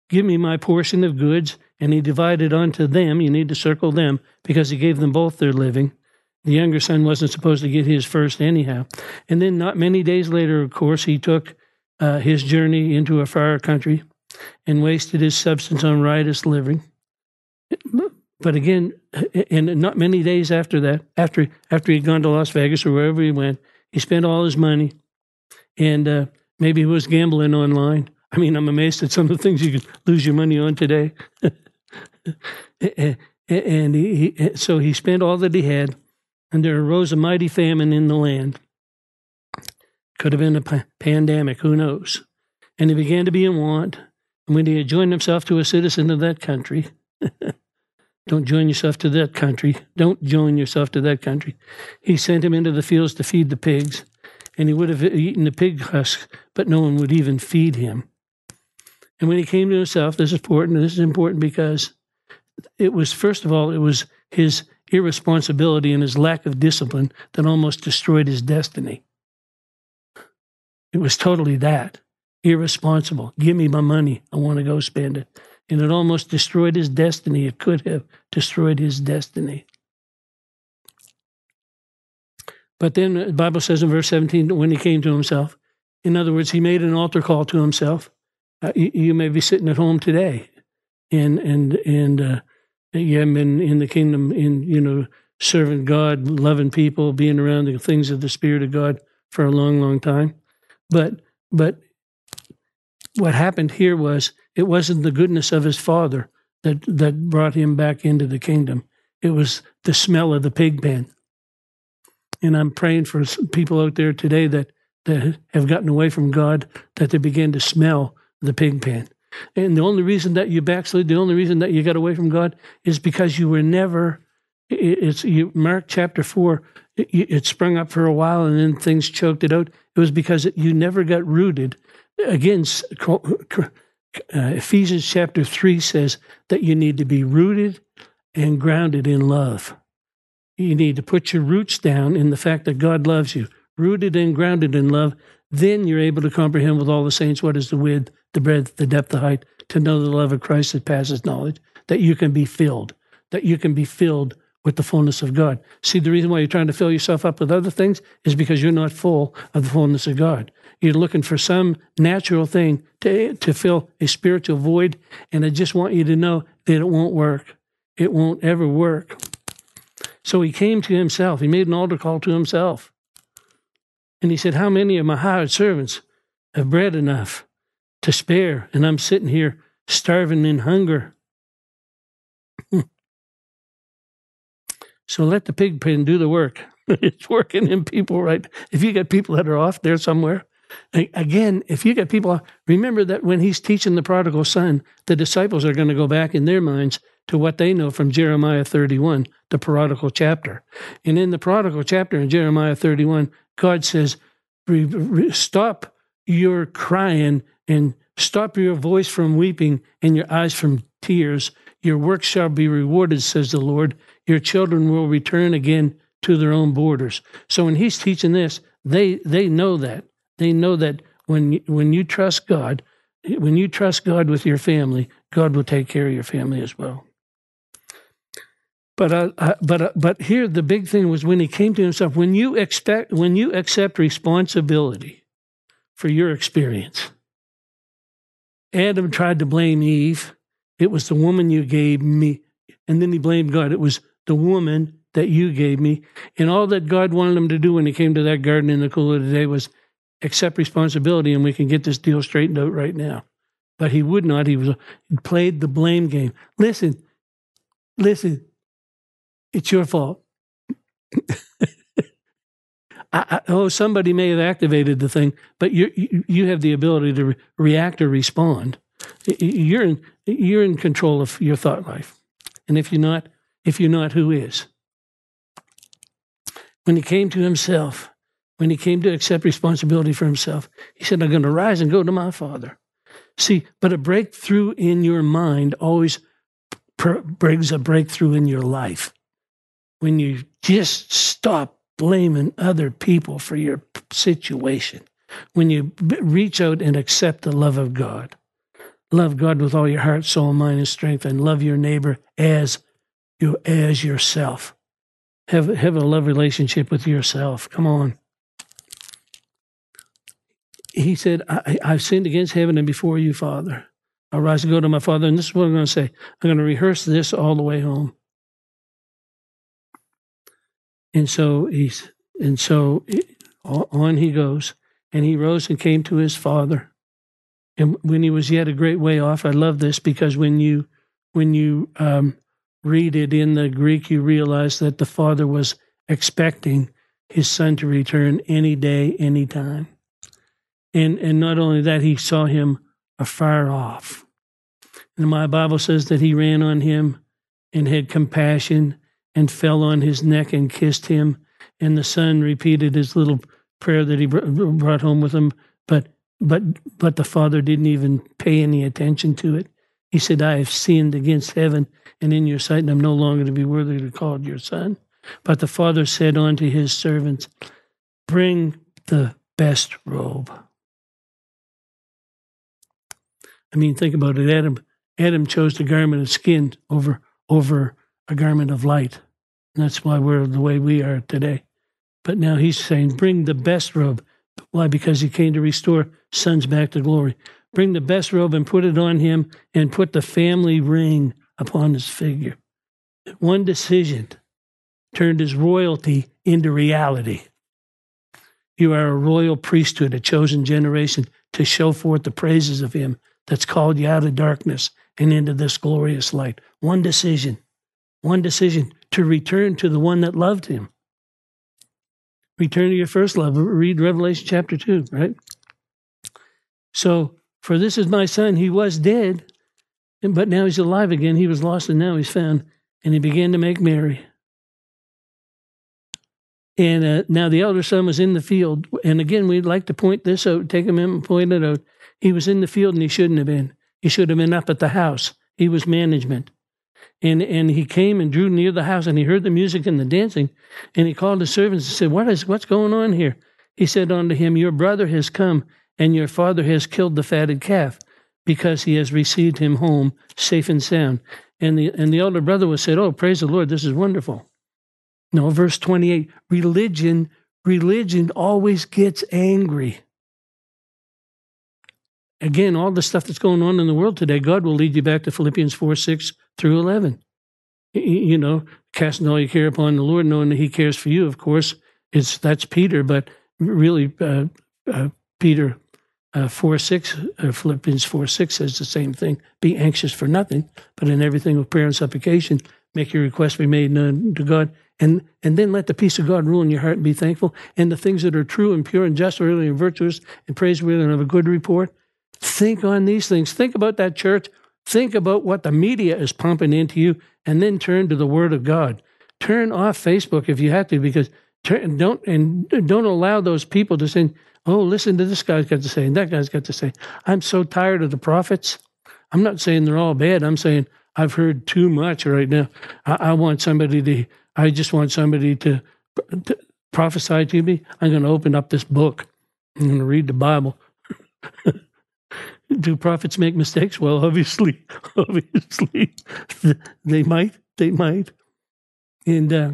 "Give me my portion of goods." And he divided unto them. You need to circle them because he gave them both their living. The younger son wasn't supposed to get his first anyhow. And then, not many days later, of course, he took uh, his journey into a far country and wasted his substance on riotous living. But again, and not many days after that, after after he'd gone to Las Vegas or wherever he went, he spent all his money, and uh, maybe he was gambling online. I mean, I'm amazed at some of the things you can lose your money on today. and he, he, so he spent all that he had, and there arose a mighty famine in the land. Could have been a pandemic, who knows? And he began to be in want. And when he had joined himself to a citizen of that country, don't join yourself to that country. Don't join yourself to that country. He sent him into the fields to feed the pigs, and he would have eaten the pig husk, but no one would even feed him. And when he came to himself, this is important. This is important because it was, first of all, it was his irresponsibility and his lack of discipline that almost destroyed his destiny. It was totally that irresponsible. Give me my money. I want to go spend it. And it almost destroyed his destiny. It could have destroyed his destiny. But then the Bible says in verse 17, when he came to himself, in other words, he made an altar call to himself. Uh, you, you, may be sitting at home today and, and, and, uh, you haven't been in the kingdom in, you know, serving God, loving people, being around the things of the Spirit of God for a long, long time. But, but what happened here was it wasn't the goodness of his father that, that brought him back into the kingdom. It was the smell of the pig pen. And I'm praying for people out there today that, that have gotten away from God, that they begin to smell the pig pen. And the only reason that you backslid, the only reason that you got away from God is because you were never, it's you, Mark chapter 4, it, it sprung up for a while and then things choked it out. It was because you never got rooted again, uh, Ephesians chapter 3 says that you need to be rooted and grounded in love. You need to put your roots down in the fact that God loves you, rooted and grounded in love. Then you're able to comprehend with all the saints what is the width, the breadth, the depth, the height, to know the love of Christ that passes knowledge, that you can be filled, that you can be filled with the fullness of God. See, the reason why you're trying to fill yourself up with other things is because you're not full of the fullness of God. You're looking for some natural thing to, to fill a spiritual void. And I just want you to know that it won't work. It won't ever work. So he came to himself. He made an altar call to himself. And he said, How many of my hired servants have bread enough to spare? And I'm sitting here starving in hunger. so let the pig pen do the work. it's working in people right. If you got people that are off there somewhere, Again, if you get people, remember that when he's teaching the prodigal son, the disciples are going to go back in their minds to what they know from Jeremiah 31, the prodigal chapter. And in the prodigal chapter in Jeremiah 31, God says, Stop your crying and stop your voice from weeping and your eyes from tears. Your work shall be rewarded, says the Lord. Your children will return again to their own borders. So when he's teaching this, they they know that. They know that when when you trust God, when you trust God with your family, God will take care of your family as well. But uh, uh, but uh, but here the big thing was when he came to himself. When you expect when you accept responsibility for your experience. Adam tried to blame Eve. It was the woman you gave me, and then he blamed God. It was the woman that you gave me, and all that God wanted him to do when he came to that garden in the cool of the day was accept responsibility and we can get this deal straightened out right now. But he would not. He was he played the blame game. Listen, listen, it's your fault. I, I, oh, somebody may have activated the thing, but you you have the ability to re- react or respond. You're in you're in control of your thought life, and if you're not, if you're not, who is? When he came to himself, when he came to accept responsibility for himself, he said, I'm going to rise and go to my father. See, but a breakthrough in your mind always brings a breakthrough in your life. When you just stop blaming other people for your situation, when you reach out and accept the love of God, love God with all your heart, soul, mind, and strength, and love your neighbor as you as yourself. Have have a love relationship with yourself. Come on he said, I, I've sinned against heaven and before you, Father. I'll rise and go to my Father. And this is what I'm going to say. I'm going to rehearse this all the way home. And so he's, and so on he goes. And he rose and came to his father. And when he was yet a great way off, I love this because when you, when you um, read it in the Greek, you realize that the father was expecting his son to return any day, any time. And, and not only that, he saw him afar off. And my Bible says that he ran on him and had compassion and fell on his neck and kissed him. And the son repeated his little prayer that he brought home with him, but but but the father didn't even pay any attention to it. He said, "I have sinned against heaven and in your sight, and I'm no longer to be worthy to be called your son." But the father said unto his servants, "Bring the best robe." I mean, think about it. Adam Adam chose the garment of skin over over a garment of light. That's why we're the way we are today. But now he's saying, bring the best robe. Why? Because he came to restore sons back to glory. Bring the best robe and put it on him and put the family ring upon his figure. One decision turned his royalty into reality. You are a royal priesthood, a chosen generation to show forth the praises of him that's called you out of darkness and into this glorious light. One decision, one decision to return to the one that loved him. Return to your first love. Read Revelation chapter 2, right? So, for this is my son, he was dead, but now he's alive again. He was lost and now he's found. And he began to make merry. And uh, now the elder son was in the field. And again, we'd like to point this out, take minute and point it out. He was in the field and he shouldn't have been. He should have been up at the house. He was management. And, and he came and drew near the house and he heard the music and the dancing. And he called the servants and said, what is, What's going on here? He said unto him, Your brother has come, and your father has killed the fatted calf, because he has received him home safe and sound. And the, and the older brother was said, Oh, praise the Lord, this is wonderful. No, verse 28 religion, religion always gets angry again, all the stuff that's going on in the world today, God will lead you back to Philippians 4 6 through 11. You know, casting all your care upon the Lord, knowing that He cares for you, of course. It's That's Peter, but really, uh, uh, Peter uh, 4 6, uh, Philippians 4 6 says the same thing. Be anxious for nothing, but in everything with prayer and supplication, make your request be made known to God. And, and then let the peace of God rule in your heart and be thankful. And the things that are true and pure and just, really and virtuous and praiseworthy and of a good report, Think on these things. Think about that church. Think about what the media is pumping into you, and then turn to the Word of God. Turn off Facebook if you have to, because turn, don't and don't allow those people to say, "Oh, listen to this guy's got to say, and that guy's got to say." I'm so tired of the prophets. I'm not saying they're all bad. I'm saying I've heard too much right now. I, I want somebody to. I just want somebody to, to prophesy to me. I'm going to open up this book. I'm going to read the Bible. do prophets make mistakes? Well, obviously, obviously, they might. They might. And uh,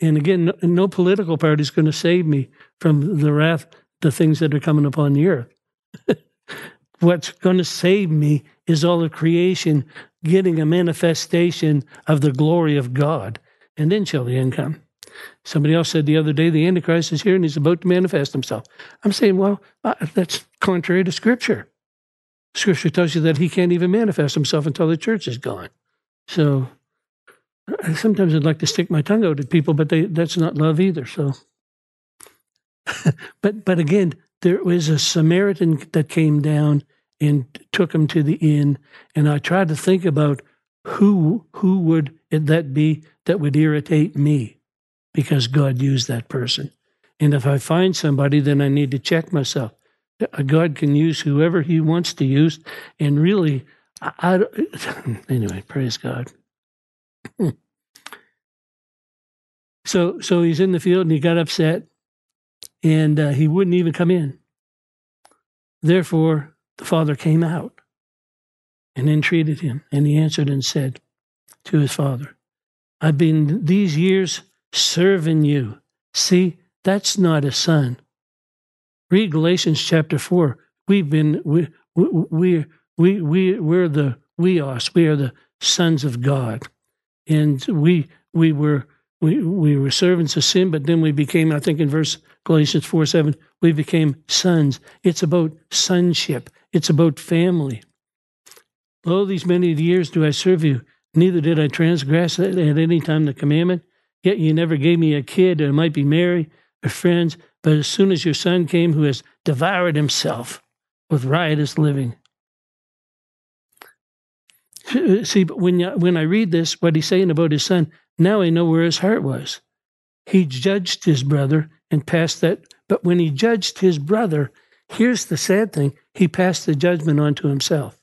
and again, no, political party is going to save me from the wrath, the things that are coming upon the earth. What's going to save me is all of creation getting a manifestation of the glory of God, and then shall the end come. Somebody else said the other day, the Antichrist is here and he's about to manifest himself. I'm saying, well, uh, that's contrary to Scripture. Scripture tells you that he can't even manifest himself until the church is gone. So sometimes I'd like to stick my tongue out at people, but they, that's not love either. So, but but again, there was a Samaritan that came down and took him to the inn, and I tried to think about who who would that be that would irritate me, because God used that person. And if I find somebody, then I need to check myself. God can use whoever He wants to use, and really, I, I anyway, praise God. so, so he's in the field, and he got upset, and uh, he wouldn't even come in. Therefore, the father came out and entreated him, and he answered and said to his father, "I've been these years serving you. See, that's not a son." Read Galatians chapter 4. We've been, we, we, we, we, we're the weos, we are the sons of God. And we, we were, we, we were servants of sin, but then we became, I think in verse Galatians 4 7, we became sons. It's about sonship, it's about family. All these many years do I serve you, neither did I transgress at any time the commandment. Yet you never gave me a kid, I might be merry, friends, but as soon as your son came who has devoured himself with riotous living. See, but when, when I read this, what he's saying about his son, now I know where his heart was. He judged his brother and passed that. But when he judged his brother, here's the sad thing he passed the judgment on to himself.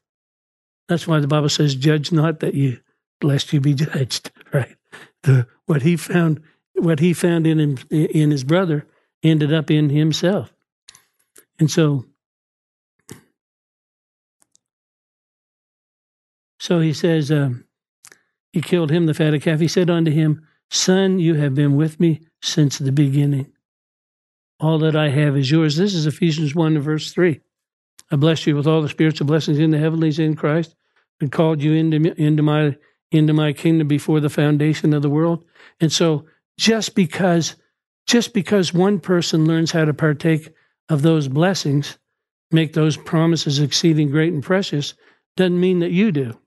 That's why the Bible says, judge not that you, lest you be judged, right? The, what he found, what he found in him, in his brother ended up in himself. And so, so he says, um, he killed him, the fatted calf. He said unto him, Son, you have been with me since the beginning. All that I have is yours. This is Ephesians 1 verse 3. I bless you with all the spiritual blessings in the heavenlies in Christ, and called you into, into my into my kingdom before the foundation of the world. And so just because just because one person learns how to partake of those blessings, make those promises exceeding great and precious, doesn't mean that you do.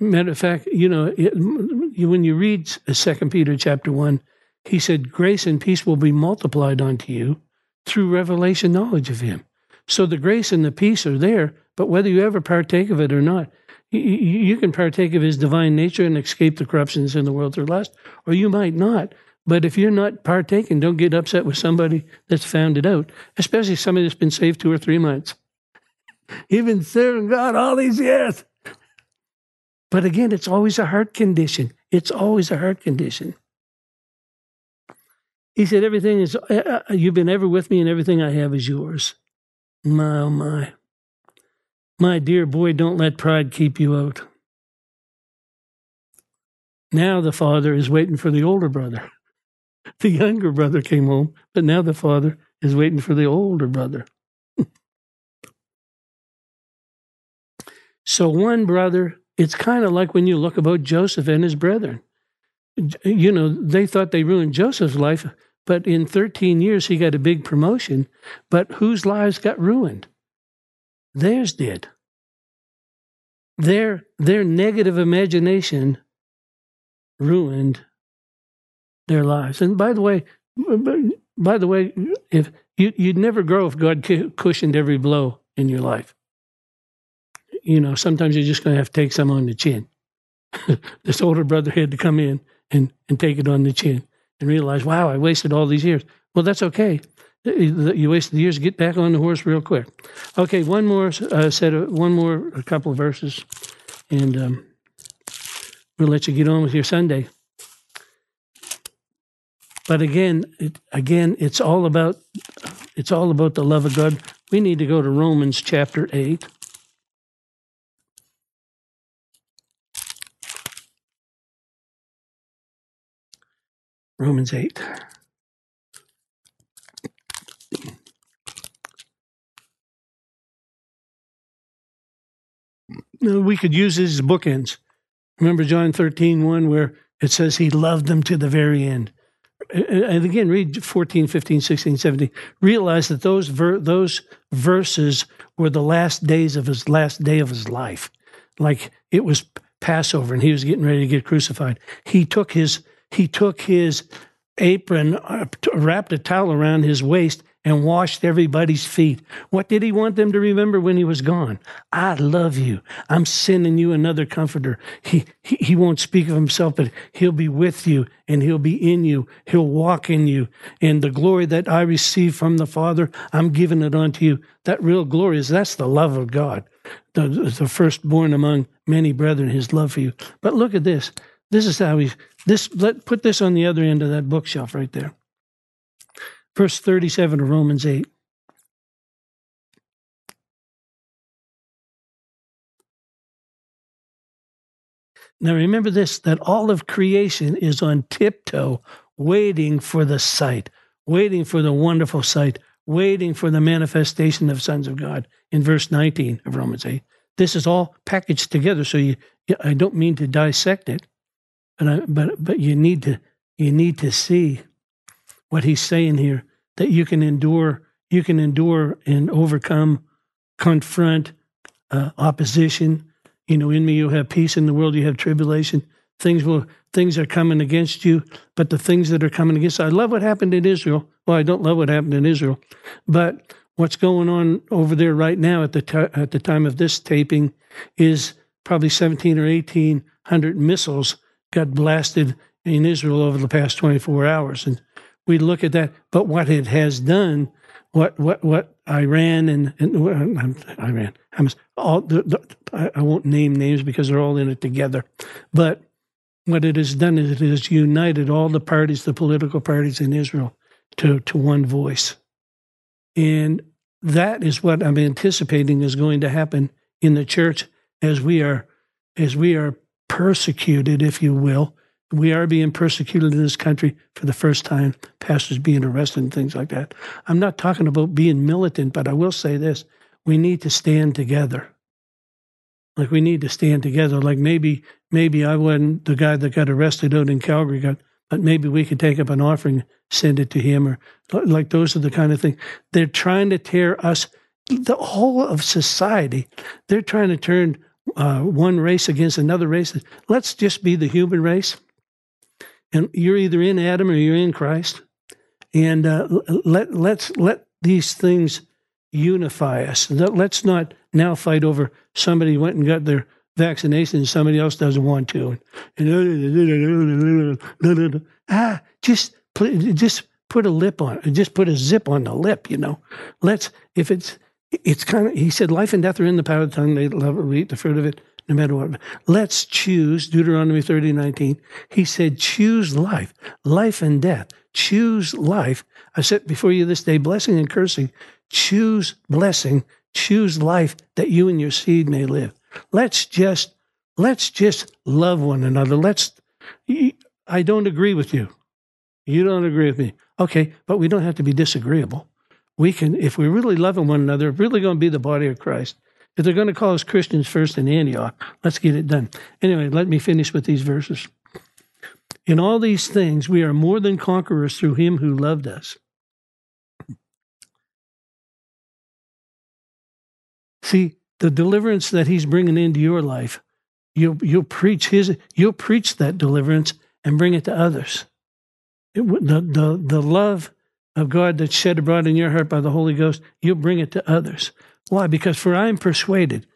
Matter of fact, you know, it, when you read Second Peter chapter one, he said, "Grace and peace will be multiplied unto you through revelation knowledge of Him." So the grace and the peace are there, but whether you ever partake of it or not, you, can partake of His divine nature and escape the corruptions in the world through lust, or you might not. But if you're not partaking, don't get upset with somebody that's found it out, especially somebody that's been saved two or three months. You've been serving God all these years. But again, it's always a heart condition. It's always a heart condition. He said, Everything is, uh, uh, you've been ever with me, and everything I have is yours. My, oh my. My dear boy, don't let pride keep you out. Now the father is waiting for the older brother. The younger brother came home, but now the father is waiting for the older brother. so one brother, it's kind of like when you look about Joseph and his brethren. You know, they thought they ruined Joseph's life, but in 13 years he got a big promotion. But whose lives got ruined? Theirs did. Their, their negative imagination ruined their lives. And by the way, by the way, if you, you'd never grow if God cushioned every blow in your life. You know, sometimes you're just going to have to take some on the chin. this older brother had to come in and, and take it on the chin and realize, wow, I wasted all these years. Well, that's okay. You wasted the years. Get back on the horse real quick. Okay, one more uh, set of one more a couple of verses, and um, we'll let you get on with your Sunday. But again, it, again, it's all about it's all about the love of God. We need to go to Romans chapter eight. Romans 8. We could use these bookends. Remember John 13, 1, where it says he loved them to the very end and again, read 14, 15, 16, 17. Realize that those ver- those verses were the last days of his last day of his life. Like it was Passover and he was getting ready to get crucified. He took his he took his apron, wrapped a towel around his waist, and washed everybody's feet. What did he want them to remember when he was gone? I love you. I'm sending you another comforter. He, he, he won't speak of himself, but he'll be with you and he'll be in you. He'll walk in you. And the glory that I receive from the Father, I'm giving it unto you. That real glory is that's the love of God. The, the firstborn among many brethren, his love for you. But look at this. This is how he, this, let, put this on the other end of that bookshelf right there verse 37 of Romans 8. Now remember this that all of creation is on tiptoe, waiting for the sight, waiting for the wonderful sight, waiting for the manifestation of sons of God in verse 19 of Romans 8. This is all packaged together, so you, I don't mean to dissect it, but I, but but you need to you need to see what he's saying here that you can endure, you can endure and overcome, confront uh, opposition. You know, in me you have peace, in the world you have tribulation. things will things are coming against you, but the things that are coming against I love what happened in Israel. Well, I don't love what happened in Israel, but what's going on over there right now at the t- at the time of this taping is probably 17 or 1800 missiles got blasted in Israel over the past 24 hours and we look at that but what it has done what what what Iran and, and Iran all the, the, I won't name names because they're all in it together but what it has done is it has united all the parties the political parties in Israel to to one voice and that is what I'm anticipating is going to happen in the church as we are as we are persecuted, if you will. We are being persecuted in this country for the first time, pastors being arrested and things like that. I'm not talking about being militant, but I will say this we need to stand together. Like we need to stand together. Like maybe maybe I wasn't the guy that got arrested out in Calgary, got, but maybe we could take up an offering, send it to him, or like those are the kind of things. They're trying to tear us, the whole of society. They're trying to turn uh, one race against another race. Let's just be the human race. And you're either in Adam or you're in Christ. And uh, let, let's let these things unify us. Let's not now fight over somebody went and got their vaccination and somebody else doesn't want to. ah, just just put a lip on it. Just put a zip on the lip. You know, let's if it's it's kind of, he said, life and death are in the power of the tongue. They love we eat the fruit of it, no matter what. Let's choose, Deuteronomy 30, 19. He said, choose life, life and death. Choose life. I set before you this day blessing and cursing. Choose blessing, choose life that you and your seed may live. Let's just, let's just love one another. Let's, I don't agree with you. You don't agree with me. Okay, but we don't have to be disagreeable we can, if we're really loving one another, really going to be the body of Christ. If they're going to call us Christians first in Antioch, let's get it done. Anyway, let me finish with these verses. In all these things, we are more than conquerors through him who loved us. See, the deliverance that he's bringing into your life, you'll, you'll preach his, you'll preach that deliverance and bring it to others. It, the, the, the love of God that's shed abroad in your heart by the Holy Ghost, you'll bring it to others. Why? Because for I am persuaded.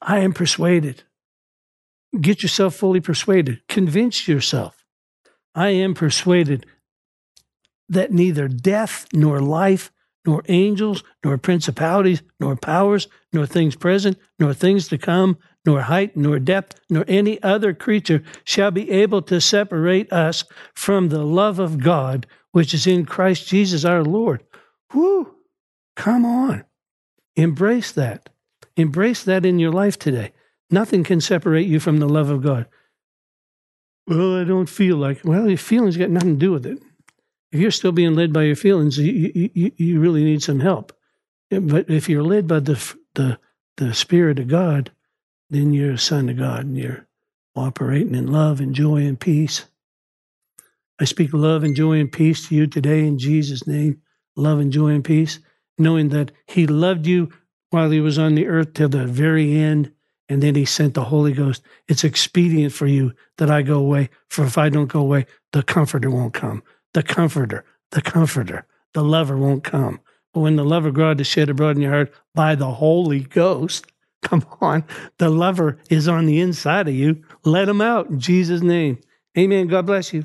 I am persuaded. Get yourself fully persuaded. Convince yourself. I am persuaded that neither death nor life, nor angels, nor principalities, nor powers, nor things present, nor things to come, nor height, nor depth, nor any other creature shall be able to separate us from the love of God which is in Christ Jesus our Lord. Whoo! Come on. Embrace that. Embrace that in your life today. Nothing can separate you from the love of God. Well, I don't feel like. Well, your feelings got nothing to do with it. If you're still being led by your feelings, you, you, you really need some help. But if you're led by the, the, the Spirit of God, then you're a son of God and you're operating in love and joy and peace. I speak love and joy and peace to you today in Jesus' name. Love and joy and peace, knowing that He loved you while He was on the earth till the very end, and then He sent the Holy Ghost. It's expedient for you that I go away, for if I don't go away, the Comforter won't come. The Comforter, the Comforter, the Lover won't come. But when the love of God is shed abroad in your heart by the Holy Ghost, come on, the lover is on the inside of you. Let him out in Jesus' name. Amen. God bless you.